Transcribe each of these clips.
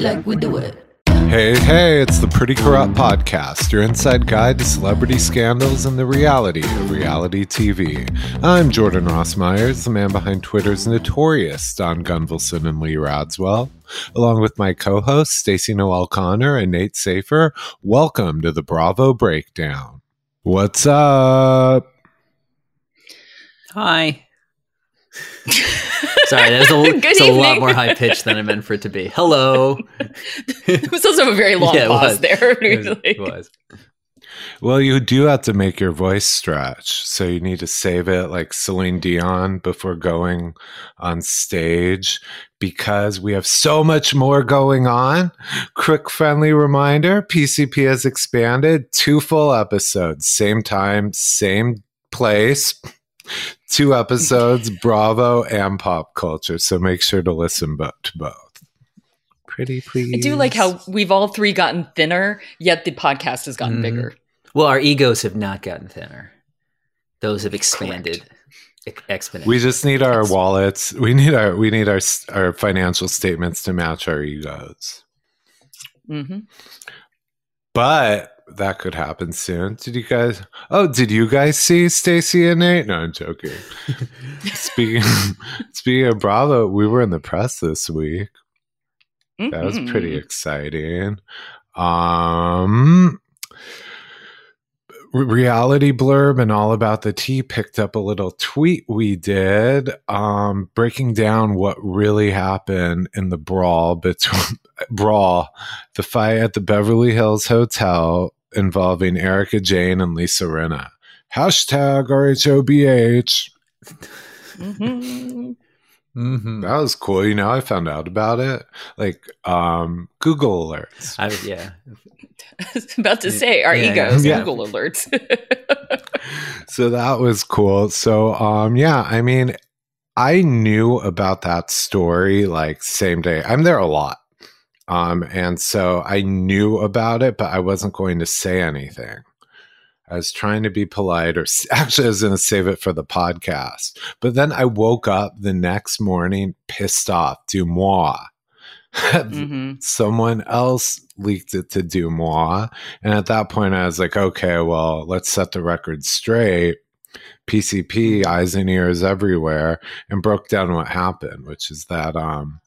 like we do it. Hey, hey, it's the Pretty Corrupt Podcast, your inside guide to celebrity scandals and the reality of reality TV. I'm Jordan Ross Myers, the man behind Twitter's notorious Don Gunvalson and Lee Rodswell. Along with my co hosts, Stacey Noel Connor and Nate Safer, welcome to the Bravo Breakdown. What's up? Hi. Sorry, that was a, it's a lot more high pitched than I meant for it to be. Hello. it was also a very long Yeah, pause was. there. It was, Like- it was. Well, you do have to make your voice stretch. So you need to save it like Celine Dion before going on stage because we have so much more going on. Quick friendly reminder PCP has expanded two full episodes, same time, same place. Two episodes, Bravo and pop culture. So make sure to listen bo- to both. Pretty please. I do like how we've all three gotten thinner, yet the podcast has gotten Mhm. bigger. Well, our egos have not gotten thinner. Those have expanded exponentially. We just need our wallets. We need our we need our our financial statements to match our egos. Mm-hmm. But that could happen soon. Did you guys? Oh, did you guys see Stacy and Nate? No, I'm joking. speaking speaking of Bravo, we were in the press this week. That was pretty exciting. Um reality blurb and all about the tea picked up a little tweet we did um breaking down what really happened in the brawl between brawl the fight at the beverly hills hotel involving erika jayne and lisa rinna hashtag rhobh Mhm. Mhm. that was cool you know i found out about it like um google alerts I was, yeah. I was about to say our Yeah, egos, yeah. Google alerts. so that was cool so um yeah i mean i knew about that story like same day i'm there a lot um and so i knew about it but i wasn't going to say anything. I was trying to be polite or actually i was going to save it for the podcast. But then i woke up the next morning pissed off DeuxMoi hmm someone else leaked it to DeuxMoi. And at that point, I was like, okay, well, let's set the record straight. PCP, eyes and ears everywhere, and broke down what happened, which is that um,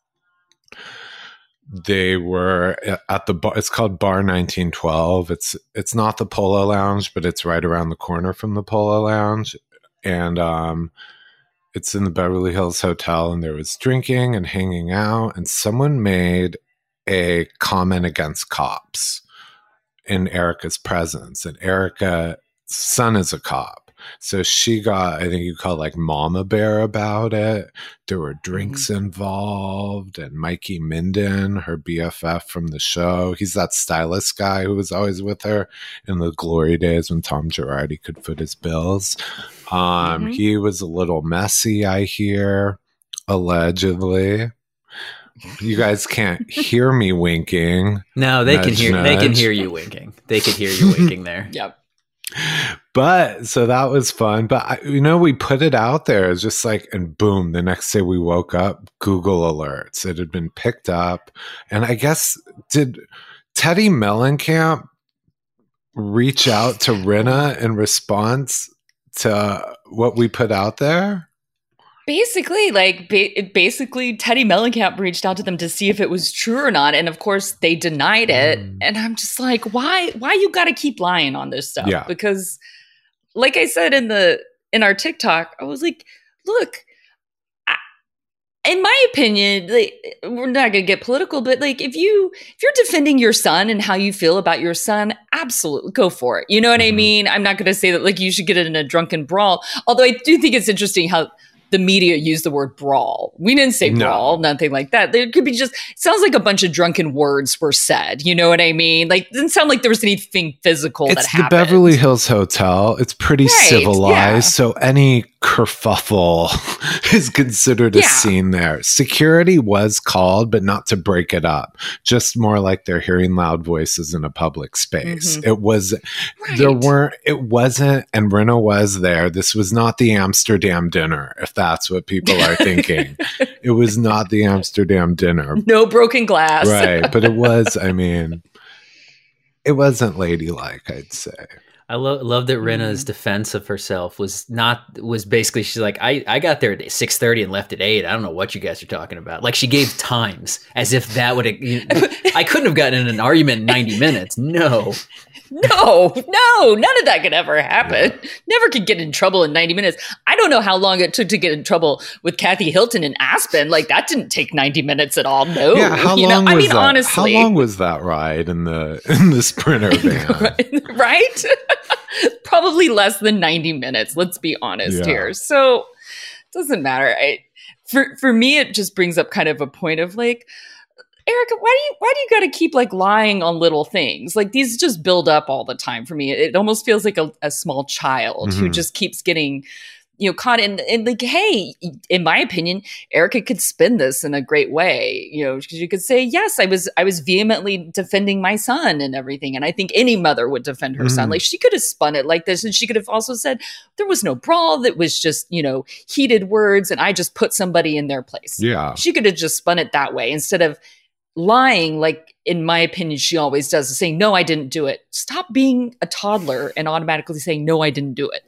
they were at the bar. It's called Bar 1912. It's it's not the Polo Lounge, but it's right around the corner from the Polo Lounge, and um, it's in the Beverly Hills Hotel. And there was drinking and hanging out, and someone made a comment against cops in Erika's presence. And Erika's son is a cop. So she got, I think you call it like mama bear about it. There were drinks involved, and Mikey Minden, her BFF from the show. He's that stylist guy who was always with her in the glory days when Tom Girardi could foot his bills. Um, Mhm. He was a little messy, I hear, allegedly. You guys can't hear me winking. No, they can Nudge, hear they can hear you winking. They can hear you winking there. Yep. But so that was fun. But I, you know, we put it out there. It's just like, and boom, the next day we woke up, Google alerts. It had been picked up. And I guess, did Teddi Mellencamp reach out to Rinna in response to what we put out there? Basically, like ba- basically, Teddi Mellencamp reached out to them to see if it was true or not, and of course, they denied it. Mm. And I'm just like, why? Why you got to keep lying on this stuff? Yeah. Because, like I said in the in our TikTok, I was like, look, I, in my opinion, like, we're not going to get political, but like, if you if you're defending your son and how you feel about your son, absolutely go for it. You know what I Mhm. mean? I'm not going to say that like you should get it in a drunken brawl. Although I do think it's interesting how the media used the word brawl. We didn't say No. brawl, nothing like that. There could be just it sounds like a bunch of drunken words were said. You know what I mean? Like it didn't sound like there was anything physical It's the happened. Beverly Hills Hotel. It's pretty Right, civilized. yeah. So any kerfuffle is considered a Yeah. scene there. Security was called, but not to break it up. Just more like they're hearing loud voices in a public space. Mhm. It was there weren't it wasn't and Rinna was there. This was not the Amsterdam dinner, if that's what people are thinking. it was not the Amsterdam dinner. no broken glass. Right. But it was, I mean, it wasn't ladylike, I'd say. I lo- love that. Rinna's mm-hmm. defense of herself was not was basically she's like I, I got there at six thirty and left at eight. I don't know what you guys are talking about. Like she gave times as if that would I couldn't have gotten in an argument in ninety minutes. No, No, no, none of that could ever happen. Never could get in trouble in 90 minutes. I don't know how long it took to get in trouble with Kathy Hilton in Aspen. Like that didn't take 90 minutes at all. No. yeah, how you long know? I was mean, that? honestly. How long was that ride in the in the sprinter van? right? Probably less than 90 minutes, let's be honest Yeah. here. So it doesn't matter. I for for me it just brings up kind of a point of like Erika, why do you why do you got to keep like lying on little things? Like these just build up all the time for me. It almost feels like a, a small child who Mhm. just keeps getting you know caught in and like hey in my opinion erika could spin this in a great way you know because you could say yes i was i was vehemently defending my son and everything and i think any mother would defend her son Mhm. like she could have spun it like this and she could have also said there was no brawl that was just you know heated words and i just put somebody in their place Yeah. she could have just spun it that way instead of lying like in my opinion she always does saying no i didn't do it stop being a toddler and automatically saying no i didn't do it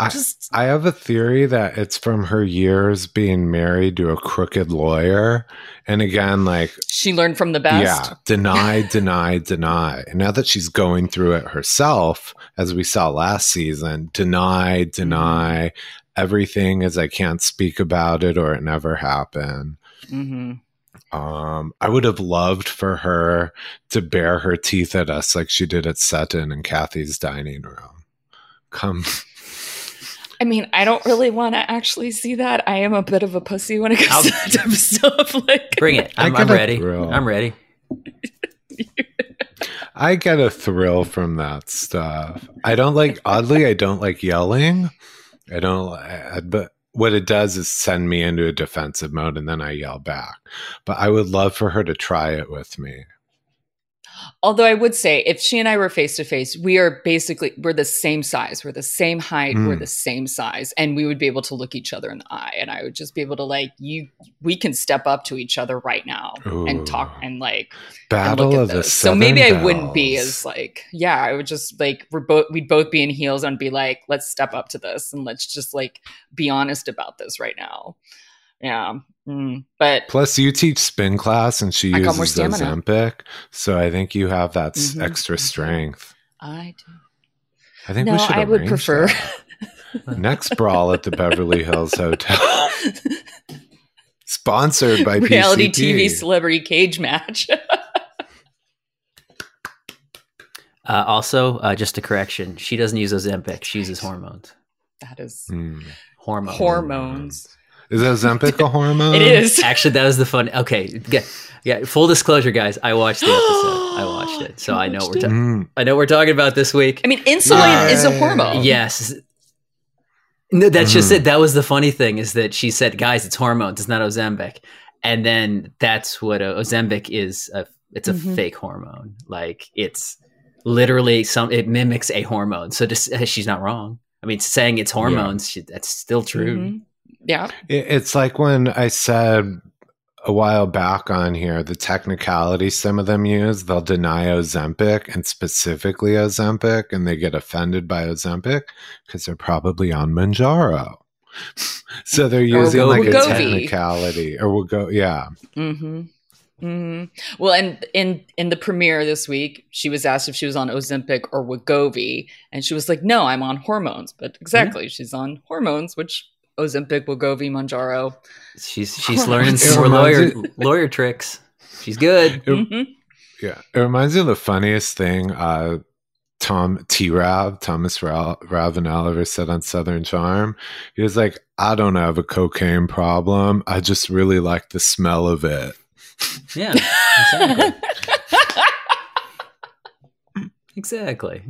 I- just I have a theory that it's from her years being married to a crooked lawyer. And again, like she learned from the best Yeah, deny, deny, deny. And now that she's going through it herself, as we saw last season, deny, deny everything as I can't speak about it or it never happened. hmm Um, I would have loved for her to bare her teeth at us like she did at Sutton and Kathy's dining room. Come, I mean, I don't really want to actually see that. I am a bit of a pussy when it comes to that type of stuff. Like, bring it. I I'm, I'm ready. thrill. I'm ready. I get a thrill from that stuff. I don't like, oddly, I don't like yelling. I don't, I, but what it does is send me into a defensive mode and then I yell back. But I would love for her to try it with me. Although I would say, if she and I were face to face, we are basically we're the same size, we're the same height, we're Mm. the same size, and we would be able to look each other in the eye, and I would just be able to like you. We can step up to each other right now and talk and like and Battle at of the. So maybe Southern I wouldn't be as like, yeah, I would just like we're both we'd both be in heels and be like, let's step up to this and let's just like be honest about this right now. Yeah. Mm. But Plus, you teach spin class and she I got more uses the. Ozempic. So I think you have that s Mhm, extra mhm. strength. I do. I think No, we should I would prefer. that. Next brawl at the Beverly Hills Hotel. Sponsored by reality PCP. TV celebrity cage match. Uh, also, uh, just a correction: she doesn't use Ozempic; she uses hormones. that is Hmm. Hormones. hormones. Is that Ozempic a hormone? It is. Actually, that was the fun. Okay, yeah, yeah. Full disclosure, guys, I watched the episode. I watched it, so You I know what we're. it? Ta- Mm. I know we're talking about this week. I mean, insulin is a hormone. Yes. No, that's just Mhm. it. That was the funny thing is that she said, "Guys, it's hormones. It's not Ozempic," and then that's what a, Ozempic is. A, it's a Mhm. fake hormone. Like it's literally some. It mimics a hormone. So just she's not wrong. I mean, saying it's hormones, she, that's still true. Mhm. Yeah. It's like when I said a while back on here the technicality some of them use, they'll deny Ozempic and specifically Ozempic, and they get offended by Ozempic because they're probably on Mounjaro. so they're using like a technicality, or we'll go, yeah. Mm-hmm. Mm-hmm. Well, and in in the premiere this week, she was asked if she was on Ozempic or Wegovy, and she was like, "No, I'm on hormones." But exactly, she's on hormones, which Ozempic, Wegovy, Mounjaro. She's she's learning some more reminds lawyer lawyer tricks. She's good. It- Mhm. Yeah, it reminds me of the funniest thing. Uh, Tom T. Rav, Thomas Ra- Ravenel, ever said on Southern Charm. He was like, "I don't have a cocaine problem. I just really like the smell of it." Yeah, exactly. exactly.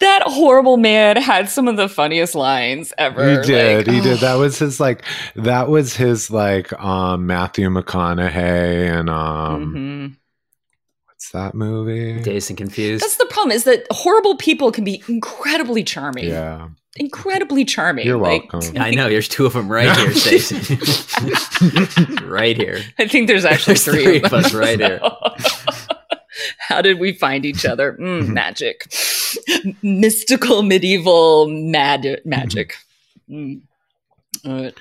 That horrible man had some of the funniest lines ever. He did. Like, he did. oh. That was his like. That was his like. Um, Matthew McConaughey and um, Mhm. what's that movie? Dazed and confused. That's the problem is that horrible people can be incredibly charming. Yeah, Incredibly charming. You're Like, welcome. I know. There's two of them right here, Stacey. right here. I think there's actually There's three, three of of us right here. How did we find each other? Mm, magic, mystical, medieval, mad magic. Mm. All right.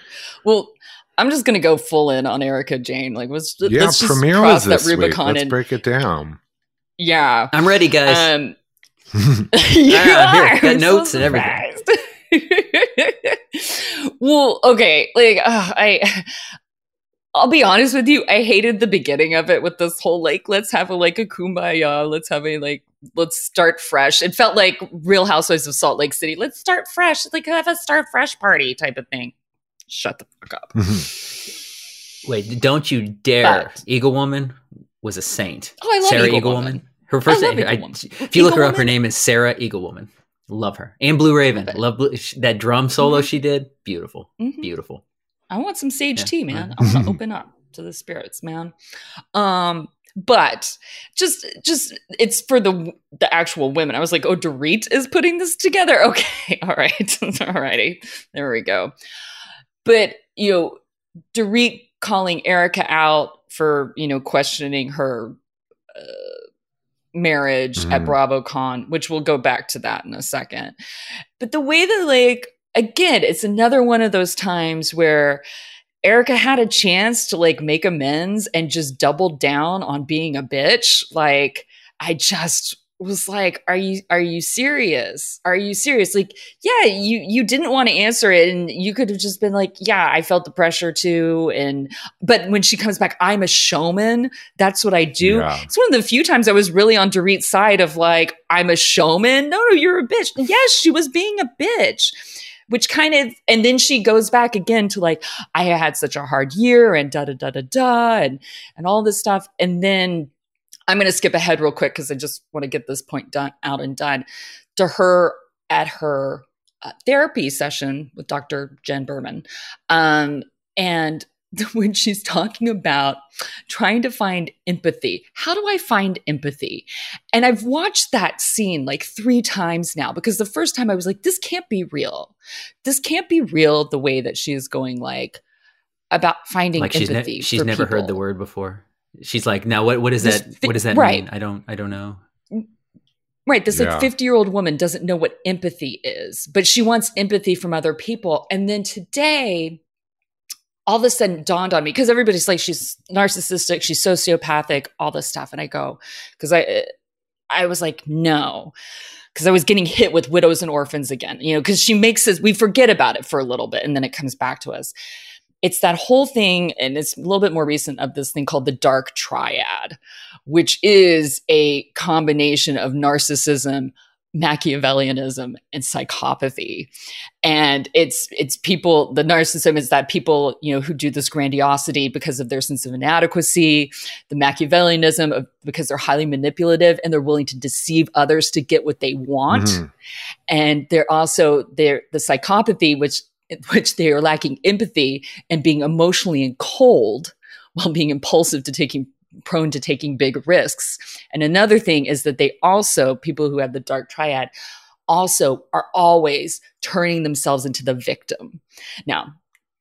Well, I'm just gonna go full in on Erika Jayne. Like, let's, yeah. let's just Premiere cross was this that week. Rubicon Let's and break it down. Yeah. I'm ready, guys. Um, you Ah, here, are. got I'm notes so and everything. well, okay, like uh, I. I'll be honest with you. I hated the beginning of it with this whole like, let's have a like a kumbaya, let's have a like, let's start fresh. It felt like Real Housewives of Salt Lake City. Let's start fresh, like have a start fresh party type of thing. Shut the fuck up. Wait, don't you dare. But- Eagle Woman was a saint. Oh, I love Sarah Eagle Eagle Woman. Woman. Her first I love name, Eagle I- Woman. if you look Eagle her up, her name is Sarah Eagle Woman. Love her. And Blue Raven. Love. Love Blue, that drum solo Mhm. she did. Beautiful. Mhm. Beautiful. I want some sage Yeah. tea, man. I want to open up to the spirits, man. Um, but just just it's for the the actual women. I was like, oh, Dorit is putting this together. Okay, all right, alrighty, there we go. But you know, Dorit calling Erika out for you know questioning her. Uh, marriage at Mhm. BravoCon, which we'll go back to that in a second. But the way that like again, it's another one of those times where Erika had a chance to like make amends and just doubled down on being a bitch. Like I just was like, "Are you are you serious? Are you serious?" Like, yeah, you you didn't want to answer it, and you could have just been like, "Yeah, I felt the pressure too." And but when she comes back, I'm a showman. That's what I do. Yeah. It's one of the few times I was really on Dorit's side of like, I'm a showman. No, no, you're a bitch. Yes, she was being a bitch. Which kind of, and then she goes back again to like, I had such a hard year and da da da da da and and all this stuff. And then I'm going to skip ahead real quick because I just want to get this point done out and done to her at her uh, therapy session with Dr. Jen Berman, um, and when she's talking about trying to find empathy. How do I find empathy? And I've watched that scene like three times now because the first time I was like, this can't be real. This can't be real the way that she's going like about finding Like she's, ne- empathy. she's for never heard the word before. She's like, now what, what does This that, fi- what does that right. mean? I don't, I don't know. Mm, right. This Yeah. like 50 year old woman doesn't know what empathy is, but she wants empathy from other people. And then today, all of a sudden dawned on me because everybody's like, she's narcissistic, she's sociopathic, all this stuff. And I go, because I, I was like, no, because I was getting hit with widows and orphans again, you know, because she makes us, we forget about it for a little bit and then it comes back to us. It's that whole thing, and it's a little bit more recent of this thing called the dark triad, which is a combination of narcissism, Machiavellianism, and psychopathy. And it's it's people, the narcissism is that people, you know, who do this grandiosity because of their sense of inadequacy, the Machiavellianism of because they're highly manipulative and they're willing to deceive others to get what they want. Mhm. And they're also they're the psychopathy, which which they are lacking empathy and being emotionally and cold while being impulsive to taking prone to taking big risks. And another thing is that they also, people who have the dark triad, also are always turning themselves into the victim. Now,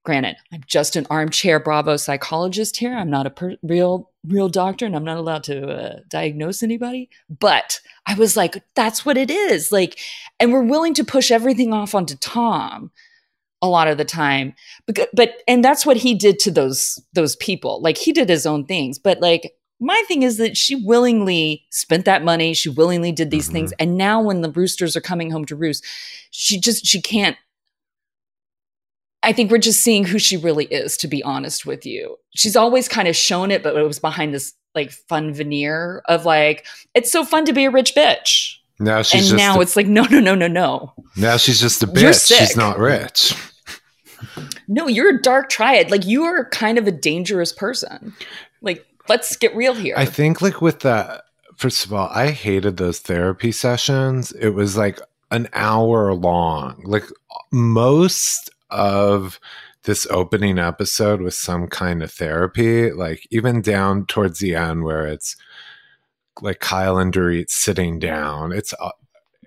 granted, I'm just an armchair Bravo psychologist here. I'm not a per- real real doctor and I'm not allowed to uh, diagnose anybody, but I was like that's what it is. Like and we're willing to push everything off onto Tom a lot of the time. But, but and that's what he did to those those people. Like he did his own things. But like my thing is that she willingly spent that money. She willingly did these Mhm. things. And now when the roosters are coming home to roost she just she can't i think we're just seeing who she really is to be honest with you. She's always kind of shown it but it was behind this like fun veneer of like it's so fun to be a rich bitch. Now she's and just now a, it's like no no no no no. Now she's just a bitch. She's not rich. No, you're a dark triad. Like you are kind of a dangerous person. Like, let's get real here. I think like with that first of all, I hated those therapy sessions. It was like an hour long. Like most of this opening episode was some kind of therapy, like even down towards the end where it's like Kyle and Dorit sitting down. It's uh,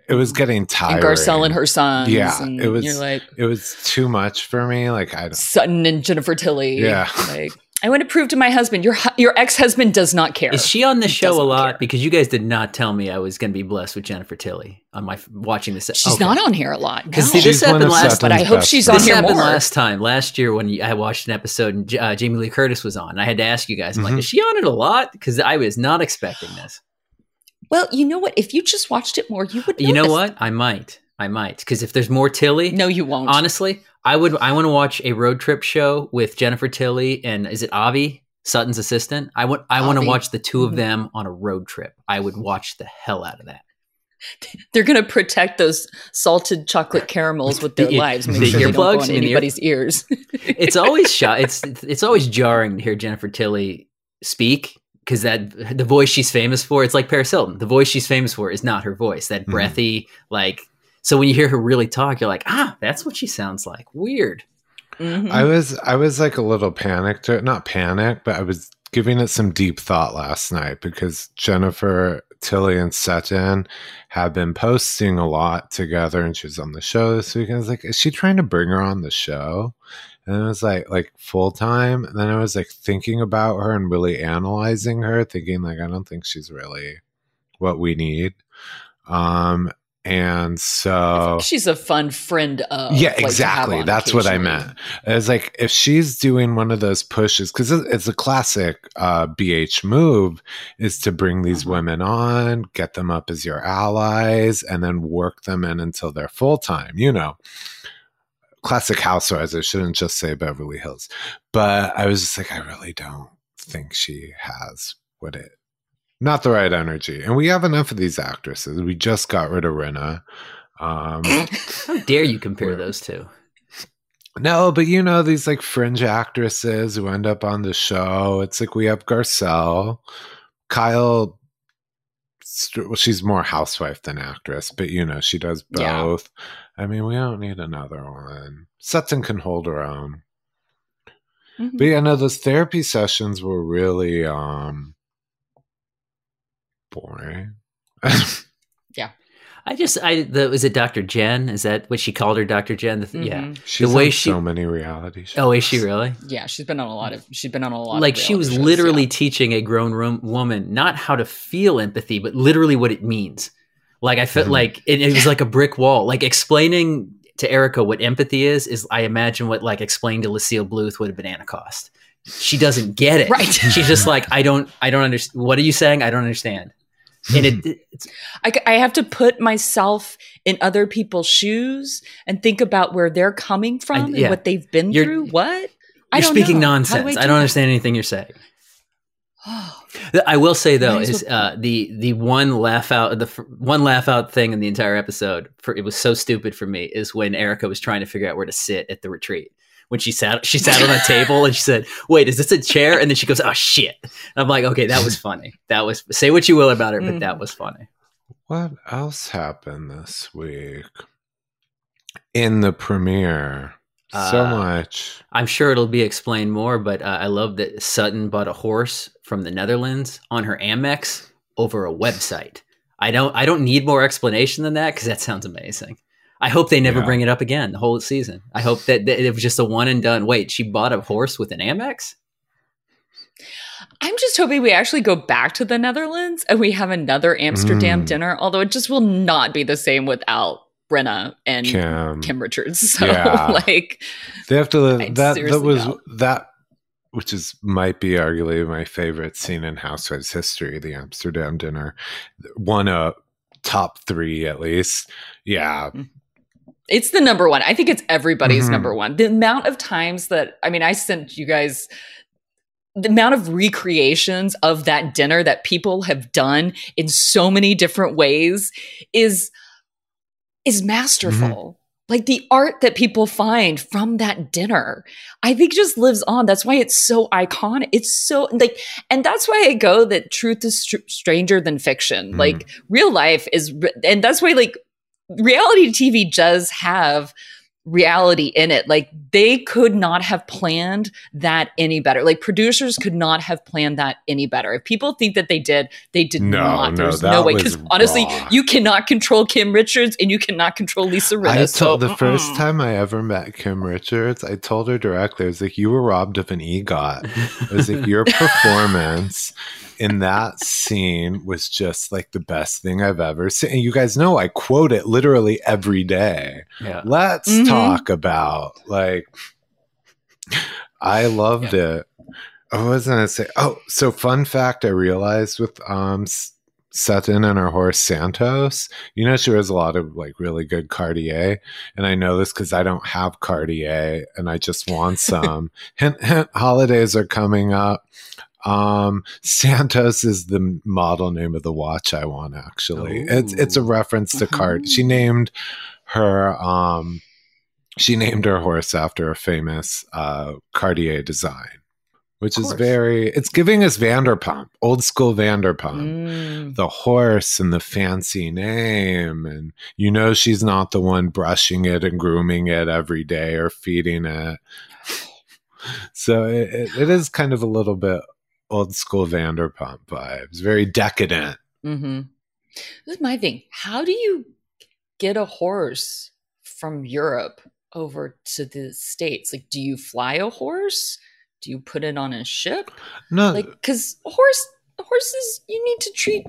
it was getting tiring. And Garcelle and her sons. Yeah, and it was- You're like It was too much for me. Like I don't. Sutton and Jennifer Tilly. Yeah. Like I want to prove to my husband your your ex husband does not care. Is she on the He show a lot? care. Because you guys did not tell me I was going to be blessed with Jennifer Tilly on my watching this. She's okay. not on here a lot. Because no. this happened last. but I hope best she's friends. on This here happened more. last time, last year when I watched an episode and uh, Jamie Lee Curtis was on. I had to ask you guys, I'm Mhm. like, is she on it a lot? Because I was not expecting this. Well, you know what? If you just watched it more, you would. You know what? I might. I might. Because if there's more Tilly, No, you won't. honestly, I would. I want to watch a road trip show with Jennifer Tilly and is it Avi Sutton's assistant? I want. I want to watch the 2 of Mhm. them on a road trip. I would watch the hell out of that. They're going to protect those salted chocolate caramels with their The- lives. Make the sure they don't earplugs go in the ear- anybody's ears. it's always shot. It's it's always jarring to hear Jennifer Tilly speak because that the voice she's famous for. It's like Paris Hilton. The voice she's famous for is not her voice. That Mhm. breathy, like. So when you hear her really talk, you're like, ah, that's what she sounds like. Weird. Mhm. I was I was like a little panicked, not panicked, but I was giving it some deep thought last night because Jennifer Tilly and Sutton have been posting a lot together, and she was on the show this week. I was like, is she trying to bring her on the show? And I was like, like full time. And then I was like thinking about her and really analyzing her, thinking like, I don't think she's really what we need. Um, and so She's a fun friend of. yeah, like, exactly. That's what I meant. It's like if she's doing one of those pushes, because it's a classic uh, BH move, is to bring these Uh-huh. women on, get them up as your allies, and then work them in until they're full time. You know, classic housewives. I shouldn't just say Beverly Hills, but I was just like, I really don't think she has what it. Not the right energy, and we have enough of these actresses. We just got rid of Rinna. Um, How dare you compare those two? No, but you know these like fringe actresses who end up on the show. It's like we have Garcelle, Kyle. Well, she's more housewife than actress, but you know she does Yeah. both. I mean, we don't need another one. Sutton can hold her own. Mhm. But yeah, no, those therapy sessions were really um boring. I just, I the was it Dr. Jen? Is that what she called her, Dr. Jen? The th- Yeah. She's way on she- so many reality shows. Oh, is she really? Yeah, she's been on a lot of. She's been on a lot. of Like she was shows, literally yeah. teaching a grown room woman not how to feel empathy, but literally what it means. Like I felt Mhm. like it, it was like a brick wall. Like explaining to Erika what empathy is is I imagine what like explaining to Lucille Bluth what a banana cost. She doesn't get it. Right. She's just like I don't I don't understand. What are you saying? I don't understand. And it, it's I, I have to put myself in other people's shoes and think about where they're coming from yeah. and what they've been You're- through. What? I you're don't speaking know. How do nonsense. I, do don't that? understand anything you're saying. Oh, I will say though is uh, the the one laugh out the f- one laugh out thing in the entire episode for it was so stupid for me is when Erika was trying to figure out where to sit at the retreat. When she sat she sat on a table and she said, "Wait, is this a chair?" And then she goes, "Oh shit!" And I'm like, "Okay, that was funny. That was say what you will about it, but that Mhm. was funny." What else happened this week? In the premiere. so Uh, much. I'm sure it'll be explained more, but uh, I love that Sutton bought a horse from the Netherlands on her Amex over a website. I don't I don't need more explanation than that because that sounds amazing. I hope they never Yeah. bring it up again the whole season. I hope that, that it was just a one and done. Wait, she bought a horse with an Amex? I'm just hoping we actually go back to the Netherlands and we have another Amsterdam Mm. dinner. Although it just will not be the same without Brenna and Kim, Kim. Richards. So Yeah. like, They have to I that that was don't. that which is might be arguably my favorite scene in Housewives history, the Amsterdam dinner. One uh top three at least. Yeah. It's the number one. I think it's everybody's Mhm. number one. The amount of times that I mean, I sent you guys the amount of recreations of that dinner that people have done in so many different ways is is masterful. Like the art that people find from that dinner, I think just lives on. That's why it's so iconic. It's so like, and that's why I go that truth is str- stranger than fiction. Mhm. Like real life is, and that's why like reality TV does have reality in it. Like they could not have planned that any better. Like producers could not have planned that any better. If people think that they did, they did No, not. no, There's that no way. Because honestly, raw. you cannot control Kim Richards and you cannot control Lisa Rinna. I so, told the first time I ever met Kim Richards, I told her directly, I was like, you were robbed of an EGOT. I was like, your performance in that scene was just like the best thing I've ever seen. And you guys know I quote it literally every day. yeah. Let's Mhm. talk about like I loved it. I was gonna say, oh, so fun fact I realized with um Sutton and her horse Santos, you know, she wears a lot of like really good Cartier. And I know this because I don't have Cartier and I just want some. hint, hint, holidays are coming up. Um, Santos is the model name of the watch I want actually. It's it's a reference to Cart. She named her um she named her horse after a famous uh Cartier design, which is very it's giving us Vanderpump, old school Vanderpump. Mm. The horse and the fancy name, and you know she's not the one brushing it and grooming it every day or feeding it. So it, it is kind of a little bit old school Vanderpump vibes, very decadent. Mm-hmm. This is my thing. How do you get a horse from Europe over to the States? Like, do you fly a horse? Do you put it on a ship? No, Like, because horse horses you need to treat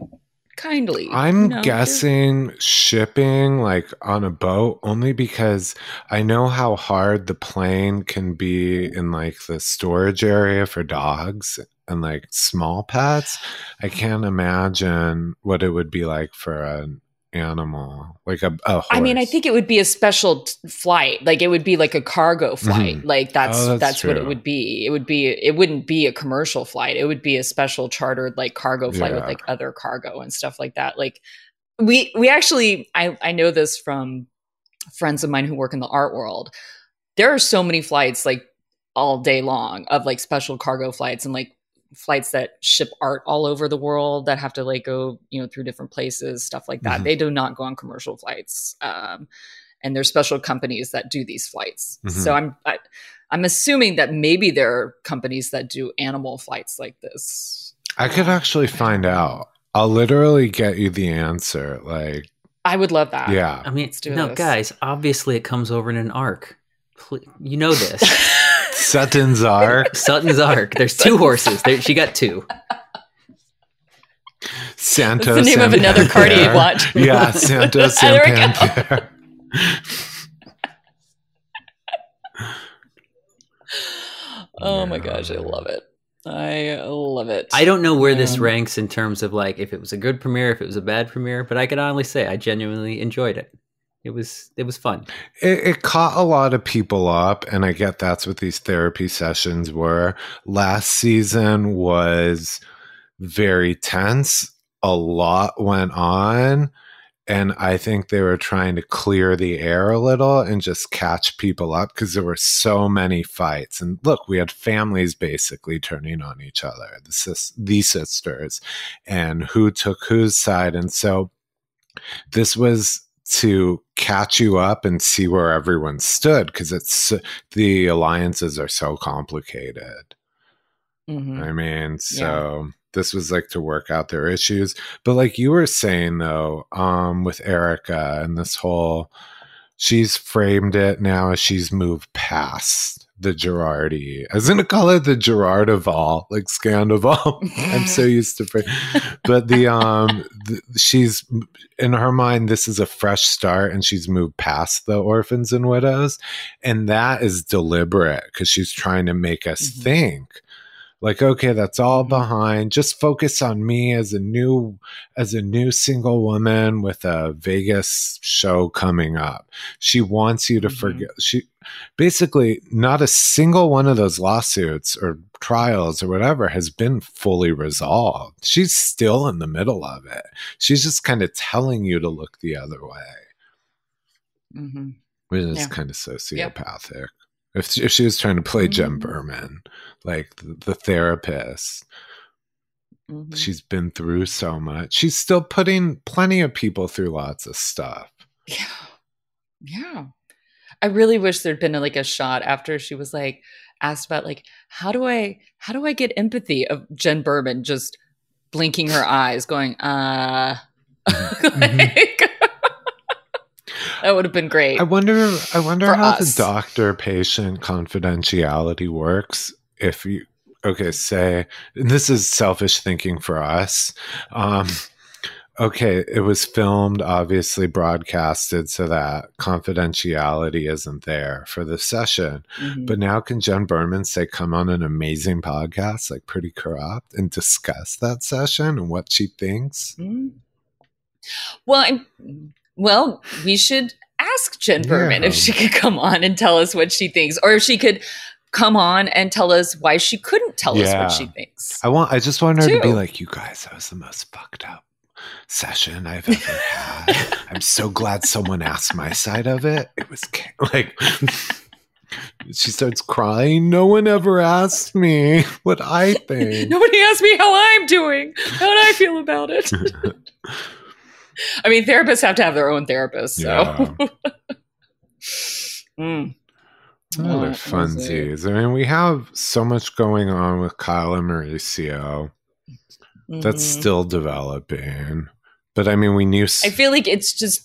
kindly. I'm you know? They're- guessing shipping like on a boat only because I know how hard the plane can be in like the storage area for dogs and like small pets. I can't imagine what it would be like for an animal, like a, a horse. I mean, I think it would be a special t- flight. Like it would be like a cargo flight. Mhm. Like that's Oh, that's, that's what it would be. It would be it wouldn't be a commercial flight. It would be a special chartered like cargo flight with like other cargo and stuff like that. Like we we actually I I know this from friends of mine who work in the art world. There are so many flights like all day long of like special cargo flights and like flights that ship art all over the world that have to like go you know through different places stuff like that Mhm. they do not go on commercial flights um, and there's special companies that do these flights Mhm. so i'm I, i'm assuming that maybe there are companies that do animal flights like this I could actually find out. I'll literally get you the answer. Like, i would love that yeah. I mean, Let's no, this. guys. Obviously, it comes over in an arc. Pl- You know this. Sutton's Ark, Sutton's Arc. There's two horses. There, she got two. Santos. That's the name of another Cartier Panther. watch. Yeah, Santos and There we go. Panther. oh my gosh i love it i love it I don't know where this Um, ranks in terms of like if it was a good premiere, if it was a bad premiere, but I can honestly say I genuinely enjoyed it. It was it was fun. It, it caught a lot of people up, and I get that's what these therapy sessions were. Last season was very tense. A lot went on, and I think they were trying to clear the air a little and just catch people up because there were so many fights. And look, we had families basically turning on each other, the sis- these sisters, and who took whose side. And so this was to catch you up and see where everyone stood because it's the alliances are so complicated. Mhm. I mean, so this was like to work out their issues. But like you were saying though, um, with Erika and this whole she's framed it now as she's moved past the Girardi. I was gonna call it the Girardival, like Scandoval. I'm so used to fra- but the um th- she's in her mind this is a fresh start and she's moved past the orphans and widows and that is deliberate because she's trying to make us Mhm. think like okay that's all Mhm. behind just focus on me as a new as a new single woman with a vegas show coming up she wants you to Mhm. forget she basically not a single one of those lawsuits or trials or whatever has been fully resolved she's still in the middle of it she's just kind of telling you to look the other way Mhm. which is Yeah. kind of sociopathic if, she, if she was trying to play Jen Mhm. Berman, like the, the therapist, Mhm. she's been through so much. She's still putting plenty of people through lots of stuff. Yeah. Yeah. I really wish there'd been like a shot after she was like asked about like how do I how do I get empathy of Jen Berman just blinking her eyes, going, uh like, that would have been great. I wonder. I wonder how us. the doctor-patient confidentiality works. If you okay, say and this is selfish thinking for us. Um, okay, it was filmed, obviously broadcasted, so that confidentiality isn't there for the session. Mhm. But now, can Jen Berman say, "Come on an amazing podcast, like Pretty Corrupt," and discuss that session and what she thinks? Mm. Well, I'm, well, we should ask Jen Berman if she could come on and tell us what she thinks, or if she could come on and tell us why she couldn't tell us what she thinks. I want. I just want her to be like, "You guys, that was the most fucked up session I've ever had. I'm so glad someone asked my side of it. It was like." She starts crying. No one ever asked me what I think. Nobody asked me how I'm doing, how I feel about it. I mean, therapists have to have their own therapist, so. Yeah. Mm. Oh, What they're funsies. I mean, we have so much going on with Kyle and Mauricio that's Mhm. still developing. But I mean, we knew. s- I feel like it's just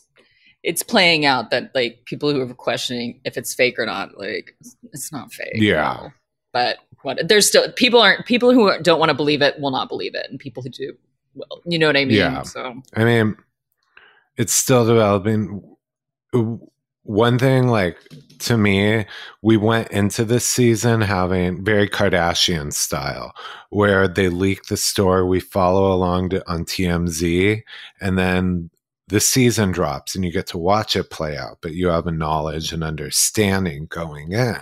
it's playing out that like people who are questioning if it's fake or not, like it's not fake. Yeah. no. But what there's still people aren't people who don't want to believe it will not believe it, and people who do will. You know what I mean? Yeah. So I mean, it's still developing. One thing, like to me, we went into this season having very Kardashian style, where they leak the story, we follow along to, on TMZ, and then the season drops and you get to watch it play out, but you have a knowledge and understanding going in.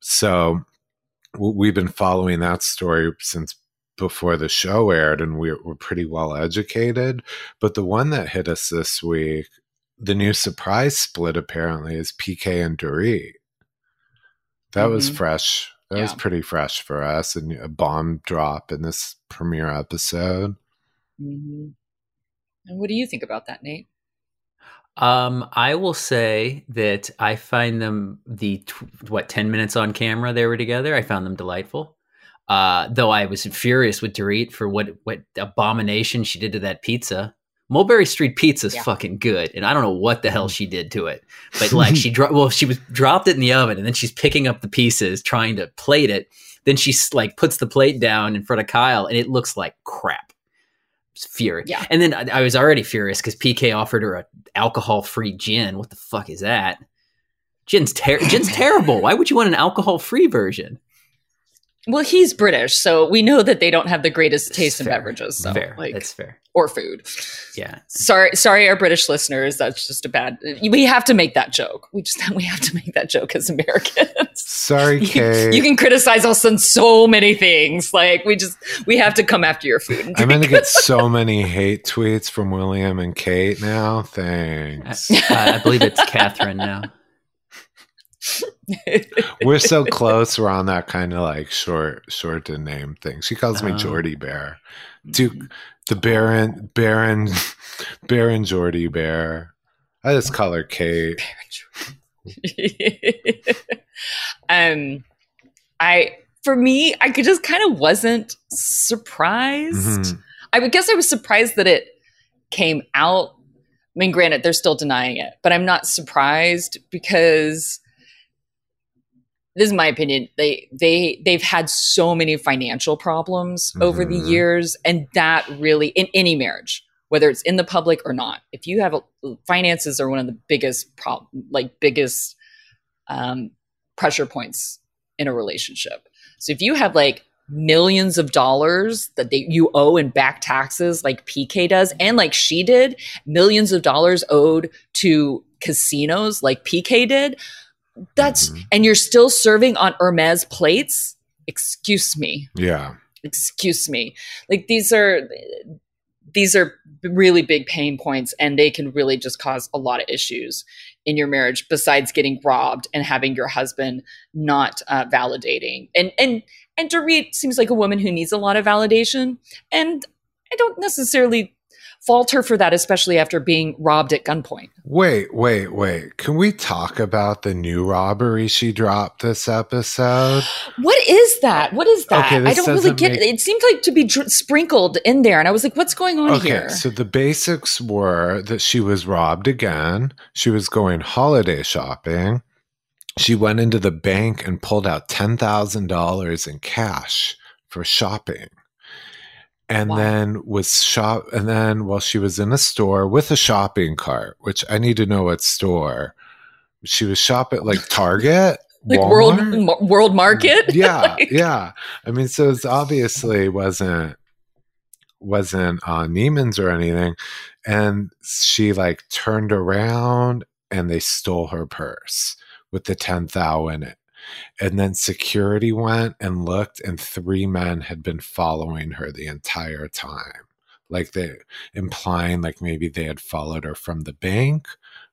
So we've been following that story since before the show aired, and we we're pretty well educated. But the one that hit us this week, the new surprise split apparently is PK and Dorit. That was Mhm. fresh. That was pretty fresh for us, and a bomb drop in this premiere episode. Mhm. and what do you think about that, Nate? Um, I will say that I find them the tw- what ten minutes on camera they were together. I found them delightful. Uh, though I was furious with Dorit for what what abomination she did to that pizza. Mulberry Street pizza is Yeah. fucking good, and I don't know what the hell she did to it. But like she dro- well, she was dropped it in the oven, and then she's picking up the pieces, trying to plate it. Then she like puts the plate down in front of Kyle, and it looks like crap. It's fury. Yeah. And then I, I was already furious because PK offered her a alcohol free gin. What the fuck is that? Gin's ter- gin's terrible. Why would you want an alcohol free version? Well, he's British, so we know that they don't have the greatest taste in Fair. beverages, so fair. like That's fair. or food. Yeah. Sorry, sorry, our British listeners. That's just a bad. We have to make that joke. We just we have to make that joke as Americans. Sorry, You, Kate. you can criticize us on so many things. Like we just we have to come after your food. I'm going to get so many hate tweets from William and Kate now. I, Thanks. Uh, uh, I believe it's Catherine now. We're so close. We're on that kind of like short, short to name thing. She calls me Oh. Jordy Bear. Duke, the Baron, Baron, Baron Jordy Bear. I just call her Kate. um, I for me, I could just kind of wasn't surprised. Mhm. I would guess I was surprised that it came out. I mean, granted, they're still denying it, but I'm not surprised because this is my opinion. They they they've had so many financial problems over the Mhm. years, and that really in any marriage, whether it's in the public or not, if you have a, finances are one of the biggest problem, like biggest um, pressure points in a relationship. So if you have like millions of dollars that they, you owe in back taxes, like PK does, and like she did, millions of dollars owed to casinos, like PK did. That's Mhm. and you're still serving on Hermes plates. Excuse me Yeah. excuse me like these are these are really big pain points and they can really just cause a lot of issues in your marriage besides getting robbed and having your husband not uh, validating and and and Dorit seems like a woman who needs a lot of validation and i don't necessarily fault her for that, especially after being robbed at gunpoint. Wait, wait, wait. Can we talk about the new robbery she dropped this episode? What is that? What is that? Okay, I don't really get make- it. It seemed like to be dr- sprinkled in there, and I was like, "What's going on Okay, here?" so the basics were that she was robbed again. She was going holiday shopping. She went into the bank and pulled out $10,000 in cash for shopping. And Wow. then was shop and then while she was in a store with a shopping cart, which I need to know what store. She was shopping like Target, like Walmart? world world market. yeah Like- yeah i mean so it's obviously wasn't wasn't uh neiman's or anything and she like turned around and they stole her purse with the 10 thou in it and then security went and looked and three men had been following her the entire time. Like they implying like maybe they had followed her from the bank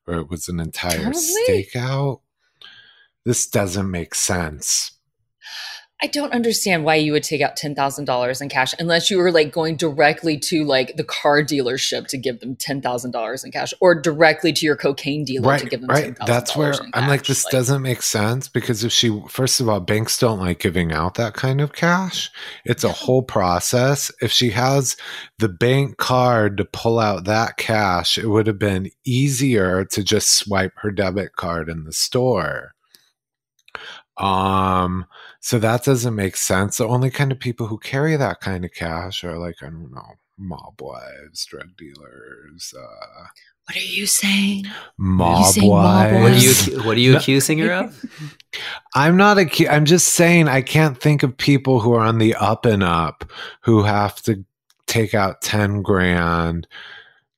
or it was an entire stakeout. This doesn't make sense I don't understand why you would take out ten thousand dollars in cash unless you were like going directly to like the car dealership to give them ten thousand dollars in cash, or directly to your cocaine dealer to right give them right. $10,000 that's where i'm like this doesn't make sense because if she first of all banks don't like giving out that kind of cash. It's a whole process. If she has the bank card to pull out that cash it would have been easier to just swipe her debit card in the store um so that doesn't make sense the only kind of people who carry that kind of cash are like i don't know mob wives drug dealers uh What are you saying? mob saying mob wives What are you what are you accusing her of? I'm not a. I'm just saying I can't think of people who are on the up and up who have to take out ten grand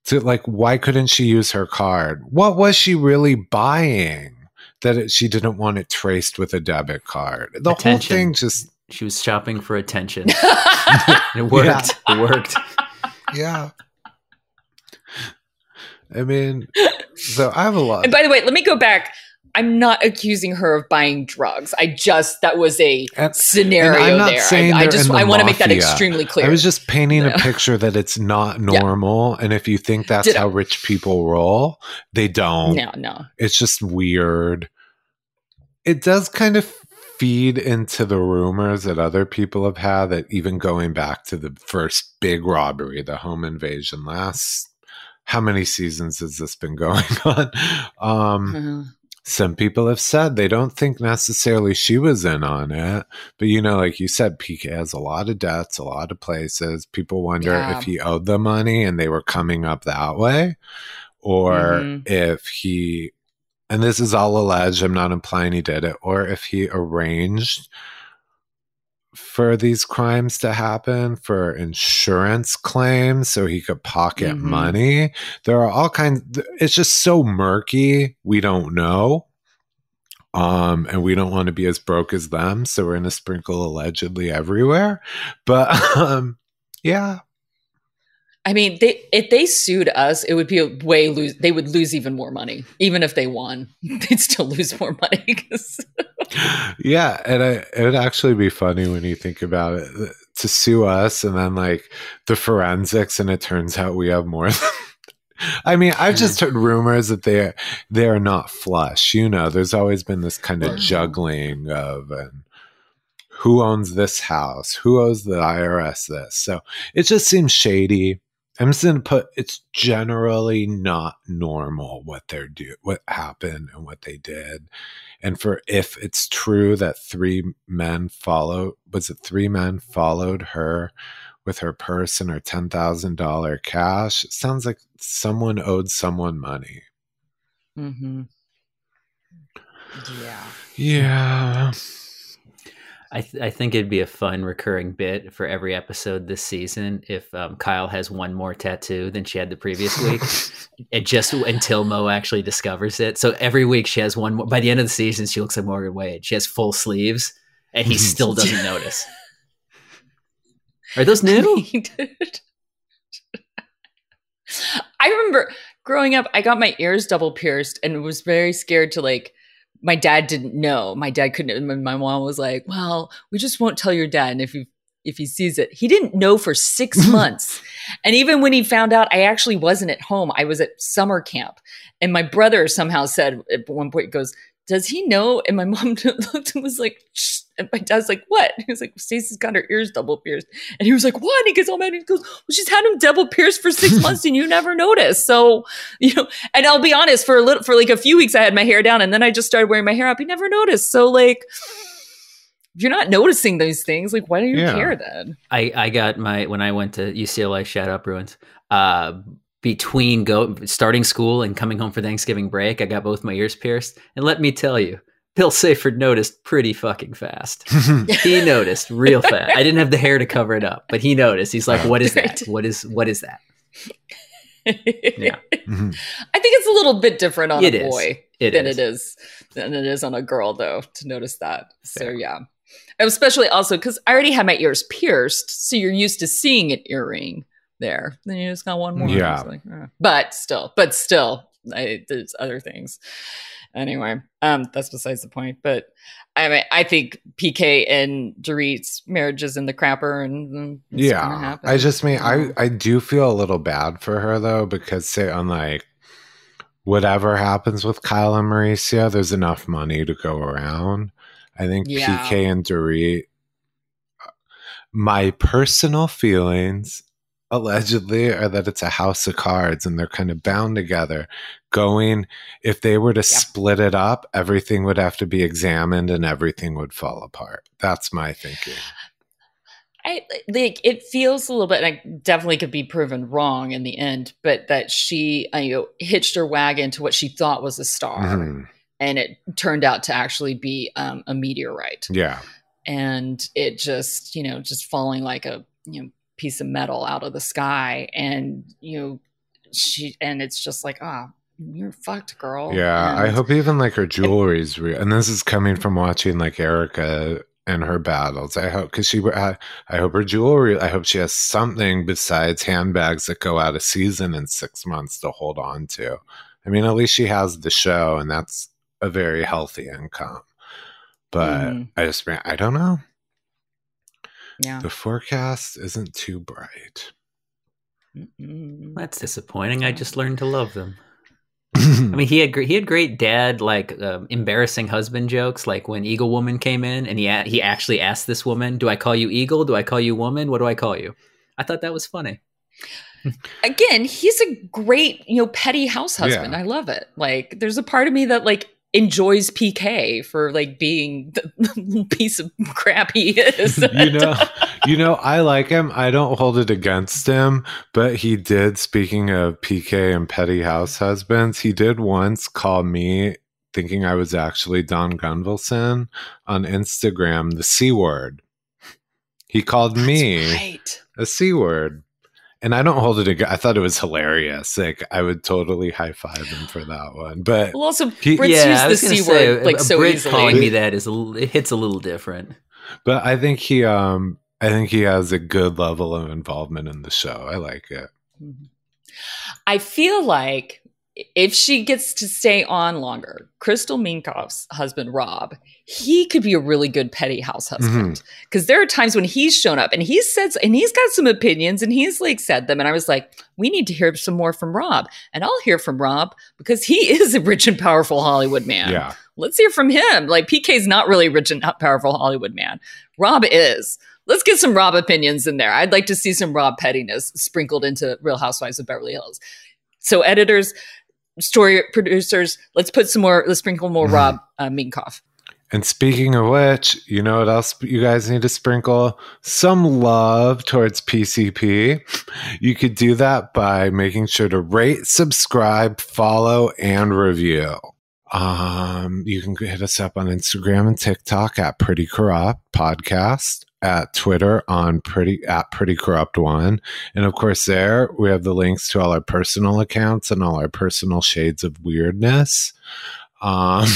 to like. Why couldn't she use her card? What was she really buying that it, she didn't want it traced with a debit card? The whole thing just She was shopping for attention. It worked. It worked. yeah. I mean, so I have a lot. and by the way, let me go back. I'm not accusing her of buying drugs. I just that was a And- scenario and I'm not there. saying I, I just I want to make that extremely clear. I was just painting a picture that it's not Yeah. normal. And if you think that's Ditto. how rich people roll, they don't. no, no. It's just weird. It does kind of feed into the rumors that other people have had that even going back to the first big robbery, the home invasion last how many seasons has this been going on? Um Uh, some people have said they don't think necessarily she was in on it but you know like you said pk has a lot of debts a lot of places people wonder Yeah. if he owed the money and they were coming up that way or Mhm. if he and this is all alleged i'm not implying he did it or if he arranged for these crimes to happen for insurance claims so he could pocket Mhm. money. There are all kinds it's just so murky we don't know. Um and we don't want to be as broke as them so we're going to sprinkle allegedly everywhere. But um yeah I mean, they if they sued us, it would be a way lose. They would lose even more money, even if they won. They'd still lose more money. yeah and I, it would actually be funny when you think about it to sue us and then like the forensics and it turns out we have more than I mean, I've just heard rumors that they're they're not flush. You know, there's always been this kind of juggling of and who owns this house, who owes the IRS this. So it just seems shady. I'm just gonna put it's generally not normal what they're do what happened and what they did. And for if it's true that three men follow was it three men followed her with her purse and her ten thousand dollar cash, it sounds like someone owed someone money. Mm-hmm. Yeah. Yeah. I, th- I think it'd be a fun recurring bit for every episode this season if um, Kyle has one more tattoo than she had the previous week, and just until Mo actually discovers it. So every week she has one more. By the end of the season, she looks like Morgan Wade. She has full sleeves, and he still doesn't notice. Are those new? I remember growing up, I got my ears double pierced and was very scared to like. My dad didn't know. My dad couldn't. and My mom was like, "Well, we just won't tell your dad. And if you if he sees it. He didn't know for six months. And even when he found out, I actually wasn't at home. I was at summer camp. And my brother somehow said at one point, goes, does he know? And my mom looked and was like, Shh. and my dad's like, what? He was like, Stacey's got her ears double pierced. And he was like, what? And he gets all mad. And he goes, well, she's had them double pierced for six months and you never noticed. So, you know, and I'll be honest, for a little, for like a few weeks, I had my hair down and then I just started wearing my hair up. He never noticed. So, like, you're not noticing those things, like, why do you Yeah. care then? I, I got my when I went to UCLA. Shout out Bruins. Uh, between go starting school and coming home for Thanksgiving break, I got both my ears pierced. And let me tell you, Bill Sayford noticed pretty fucking fast. He noticed real fast. I didn't have the hair to cover it up, but he noticed. He's like, "What is that? What is what is that?" yeah. Mhm. I think it's a little bit different on It a boy It than is. it is than it is on a girl, though, to notice that. So yeah, especially also because I already had my ears pierced, so you're used to seeing an earring there. Then you just got one more. Yeah. Like, eh. but still, but still, I, there's other things. Anyway, um, that's besides the point. But I mean, I think PK and Dorit's marriage is in the crapper, and it's yeah happen. i just mean i i do feel a little bad for her though because say on like whatever happens with kyle and mauricio there's enough money to go around i think Yeah. pk and dorit my personal feelings allegedly are that it's a house of cards and they're kind of bound together going if they were to split it up everything would have to be examined and everything would fall apart that's my thinking I like it feels a little bit. And I definitely could be proven wrong in the end, but that she, uh, you know, hitched her wagon to what she thought was a star, Mhm. and it turned out to actually be um, a meteorite, yeah and it just, you know, just falling like a you know piece of metal out of the sky, and you know, she, and it's just like, ah, you're fucked, girl. Yeah, I hope even like her jewelry's real. And this is coming from watching like Erika and her battles. I hope because she, I, I hope her jewelry. I hope she has something besides handbags that go out of season in six months to hold on to. I mean, at least she has the show, and that's a very healthy income. But Mhm. I just, I don't know. Yeah. The forecast isn't too bright. That's disappointing. I just learned to love them. I mean, he had he had great dad like um, embarrassing husband jokes, like when Eagle Woman came in and he a- he actually asked this woman, "Do I call you Eagle? Do I call you Woman? What do I call you?" I thought that was funny. again, he's a great, you know, petty house husband. Yeah. I love it. Like, there's a part of me that like enjoys PK for like being the piece of crap he is. you know you know i like him i don't hold it against him but he did speaking of pk and petty house husbands he did once call me thinking i was actually don gunvalson on instagram the c word he called me right. a c word and i don't hold it against i thought it was hilarious like i would totally high-five him for that one but Well, also He- Brits yeah, I use was the gonna c say, word a- like a so Brit easily. calling me that is a, l- it hits a little different. but i think he um i think he has a good level of involvement in the show i like it. I feel like if she gets to stay on longer, Crystal Minkoff's husband Rob, he could be a really good petty house mm-hmm. husband. Because there are times when he's shown up and he's said, and he's got some opinions and he's like said them, and I was like, we need to hear some more from Rob, and I'll hear from Rob because he is a rich and powerful Hollywood man. yeah Let's hear from him. Like PK's not really a rich and powerful Hollywood man. Rob is. Let's get some Rob opinions in there. I'd like to see some Rob pettiness sprinkled into Real Housewives of Beverly Hills. So editors, story producers, let's put some more. Let's sprinkle more Mhm. Rob uh, Minkoff. And speaking of which, you know what else you guys need to sprinkle? Some love towards PCP. You could do that by making sure to rate, subscribe, follow, and review. Um, you can hit us up on Instagram and TikTok at Pretty Corrupt Podcast, at Twitter on Pretty at Pretty Corrupt One, and of course there we have the links to all our personal accounts and all our personal shades of weirdness. Um.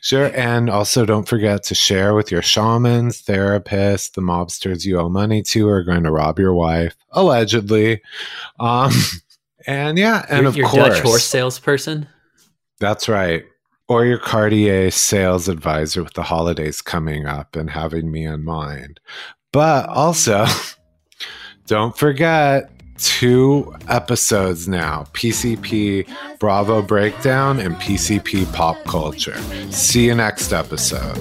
Sure. And also don't forget to share with your shamans, therapists, the mobsters you owe money to are going to rob your wife, allegedly. Um, and yeah, and your of your course, Dutch horse salesperson. that's right. Or your Cartier sales advisor with the holidays coming up and having me in mind. But also, don't forget two episodes now PCP Bravo Breakdown and PCP Pop Culture. See you next episode.